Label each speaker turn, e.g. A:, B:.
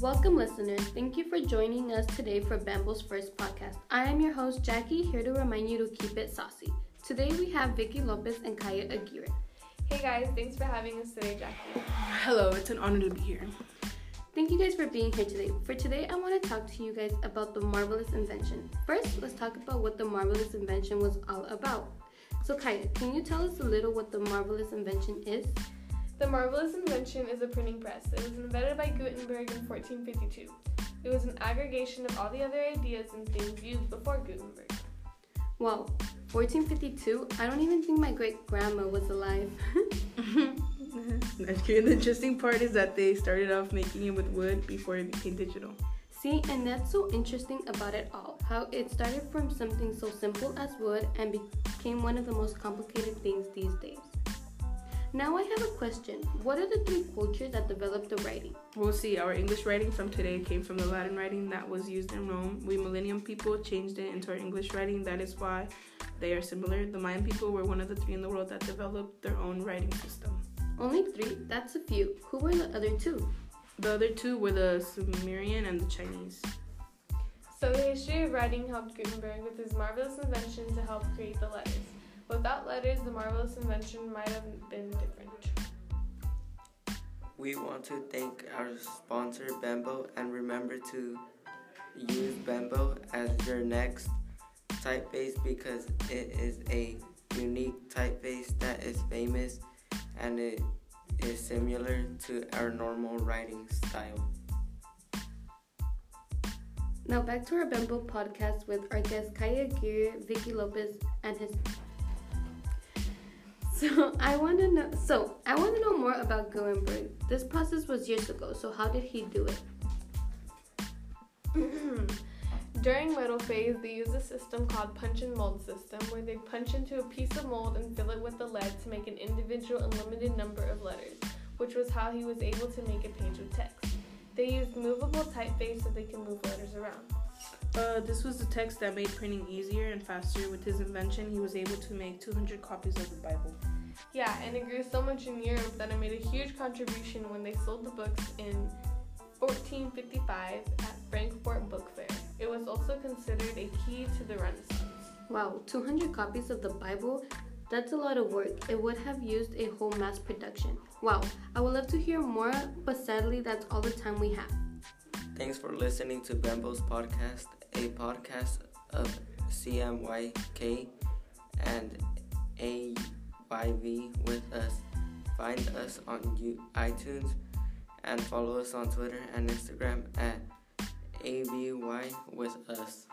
A: Welcome, listeners. Thank you for joining us today for Bembo's first podcast. I am your host, Jackie, here to remind you to keep it saucy. Today we have Vicky Lopez and Kaya Aguirre.
B: Hey guys, thanks for having us today, Jackie.
C: Hello, it's an honor to be here.
A: Thank you guys for being here today. For today, I want to talk to you guys about the marvelous invention. First, let's talk about what the marvelous invention was all about. So, Kaya, can you tell us a little what the marvelous invention is?
B: The marvelous invention is a printing press. It was invented by Gutenberg in 1452. It was an aggregation of all the other ideas and things used before Gutenberg.
A: Wow, 1452? I don't even think my great grandma was alive.
C: the interesting part is that they started off making it with wood before it became digital.
A: See, and that's so interesting about it all how it started from something so simple as wood and became one of the most complicated things these days. Now I have a question. What are the three cultures that developed the writing?
C: We'll see. Our English writing from today came from the Latin writing that was used in Rome. We Millennium people changed it into our English writing. That is why they are similar. The Mayan people were one of the three in the world that developed their own writing system.
A: Only three? That's a few. Who were the other two?
C: The other two were the Sumerian and the Chinese.
B: So the history of writing helped Gutenberg with his marvelous invention to help create the letters. Without letters, the marvelous invention might have been different.
D: We want to thank our sponsor Bembo and remember to use Bembo as your next typeface because it is a unique typeface that is famous and it is similar to our normal writing style.
A: Now back to our Bembo podcast with our guests Kaya Aguirre, Vicky Lopez, and his. So I want to know. So more about Gutenberg. This process was years ago. So how did he do it?
B: During metal phase, they use a system called punch and mold system, where they punch into a piece of mold and fill it with the lead to make an individual and limited number of letters, which was how he was able to make a page of text. They used movable typeface so they can move letters around.
C: Uh, this was the text that made printing easier and faster. With his invention, he was able to make 200 copies of the Bible.
B: Yeah, and it grew so much in Europe that it made a huge contribution when they sold the books in 1455 at Frankfurt Book Fair. It was also considered a key to the Renaissance.
A: Wow, 200 copies of the Bible? That's a lot of work. It would have used a whole mass production. Wow, I would love to hear more, but sadly, that's all the time we have.
D: Thanks for listening to Bembo's podcast, a podcast of CMYK and AYV with us. Find us on iTunes and follow us on Twitter and Instagram at AVY with us.